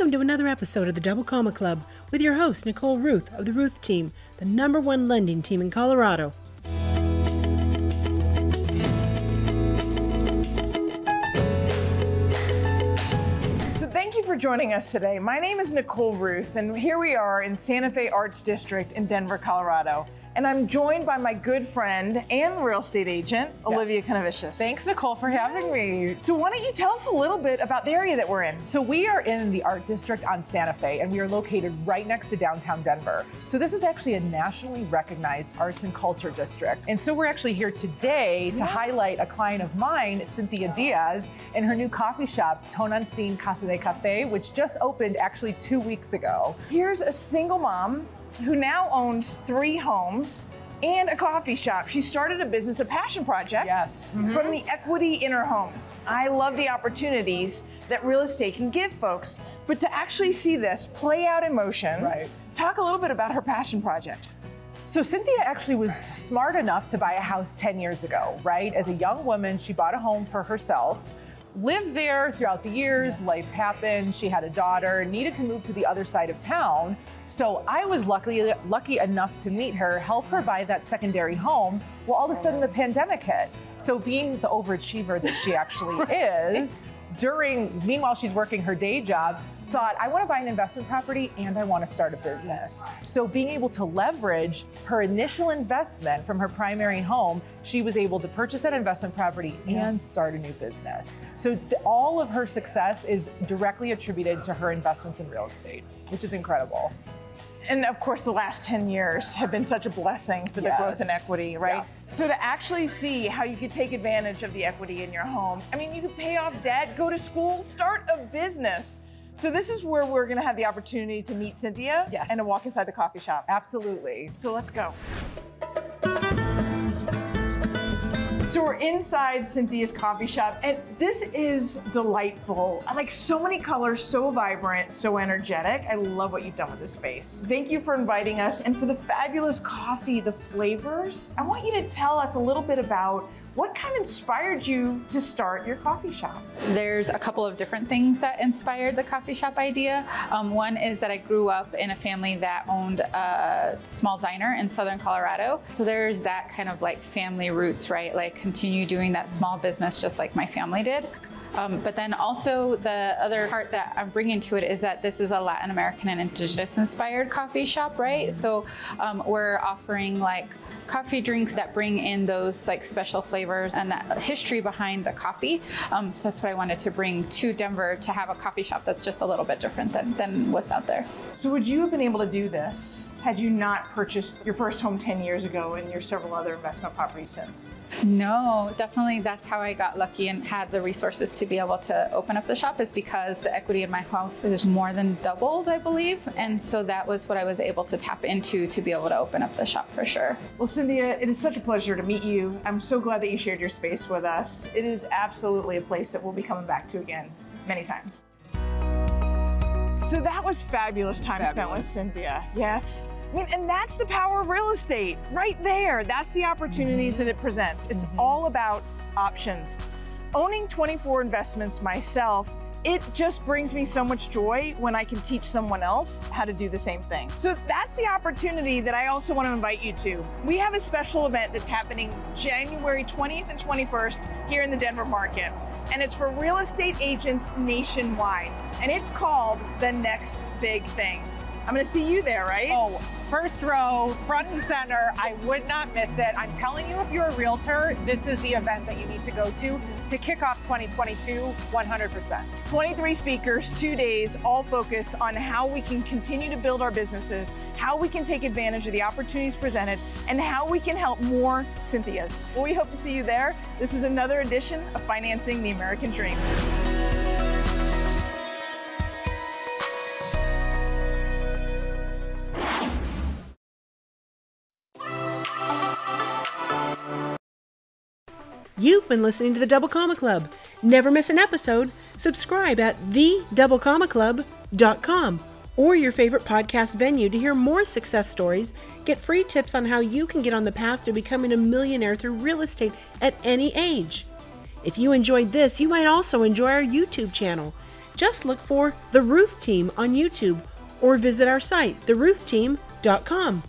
Welcome to another episode of the Double Comma Club with your host, Nicole Ruth of the Ruth Team, the number one lending team in Colorado. So thank you for joining us today. My name is Nicole Ruth, and here we are in Santa Fe Arts District in Denver, Colorado. And I'm joined by my good friend and real estate agent, Olivia Kuynevicius. Thanks, Nicole, for having me. So why don't you tell us a little bit about the area that we're in? So we are in the Art District on Santa Fe, and we are located right next to downtown Denver. So this is actually a nationally recognized arts and culture district. And so we're actually here today to Yes. highlight a client of mine, Cynthia Diaz, and her new coffee shop, Tonantzin Casa de Cafe, which just opened actually two weeks ago. Here's a single mom who now owns three homes and a coffee shop. She started a business, a passion project. Yes. Mm-hmm. From the equity in her homes. I love the opportunities that real estate can give folks, but to actually see this play out in motion, Right. talk a little bit about her passion project. So Cynthia actually was smart enough to buy a house 10 years ago, right? As a young woman, she bought a home for herself, lived there throughout the years, life happened, she had a daughter, needed to move to the other side of town. So I was lucky lucky enough to meet her, help her buy that secondary home. Well, all of a oh. sudden the pandemic hit. So being the overachiever that she actually is, during meanwhile she's working her day job, thought, I want to buy an investment property and I want to start a business. So, being able to leverage her initial investment from her primary home, she was able to purchase that investment property and start a new business. So, all of her success is directly attributed to her investments in real estate, which is incredible. And of course, the last 10 years have been such a blessing for the Yes. growth in equity, right? Yeah. So to actually see how you could take advantage of the equity in your home, I mean, you could pay off debt, go to school, start a business. So this is where we're gonna have the opportunity to meet Cynthia Yes. and to walk inside the coffee shop. Absolutely. So let's go. So we're inside Cynthia's coffee shop, and this is delightful. I like so many colors, so vibrant, so energetic. I love what you've done with this space. Thank you for inviting us and for the fabulous coffee, the flavors. I want you to tell us a little bit about what kind of inspired you to start your coffee shop. There's a couple of different things that inspired the coffee shop idea. Um, one is that I grew up in a family that owned a small diner in southern Colorado. So there's that kind of like family roots, right? Like continue doing that small business just like my family did. Um, but then also the other part that I'm bringing to it is that this is a Latin American and Indigenous inspired coffee shop, right? So um, we're offering like coffee drinks that bring in those like special flavors and that history behind the coffee. Um, so that's what I wanted to bring to Denver to have a coffee shop that's just a little bit different than, than what's out there. So would you have been able to do this had you not purchased your first home 10 years ago and your several other investment properties since? No, definitely that's how I got lucky and had the resources to be able to open up the shop is because the equity in my house is more than doubled, I believe. And so that was what I was able to tap into to be able to open up the shop for sure. Well, Cynthia, it is such a pleasure to meet you. I'm so glad that you shared your space with us. It is absolutely a place that we'll be coming back to again many times. So that was fabulous time spent with Cynthia. Yes. I mean, and that's the power of real estate right there. That's the opportunities that it presents. It's mm-hmm. all about options. Owning 24 investments myself, it just brings me so much joy when I can teach someone else how to do the same thing. So that's the opportunity that I also want to invite you to. We have a special event that's happening January 20th and 21st here in the Denver market, and it's for real estate agents nationwide, and it's called The Next Big Thing. I'm going to see you there, right? Oh, first row, front and center. I would not miss it. I'm telling you, if you're a realtor, this is the event that you need to go to to kick off 2022 100%. 23 speakers, two days, all focused on how we can continue to build our businesses, how we can take advantage of the opportunities presented, and how we can help more Cynthias. Well, we hope to see you there. This is another edition of Financing the American Dream. You've been listening to the Double Comma Club. Never miss an episode. Subscribe at thedoublecommaclub.com or your favorite podcast venue to hear more success stories, get free tips on how you can get on the path to becoming a millionaire through real estate at any age. If you enjoyed this, you might also enjoy our YouTube channel. Just look for The Ruth Team on YouTube or visit our site, theruthteam.com.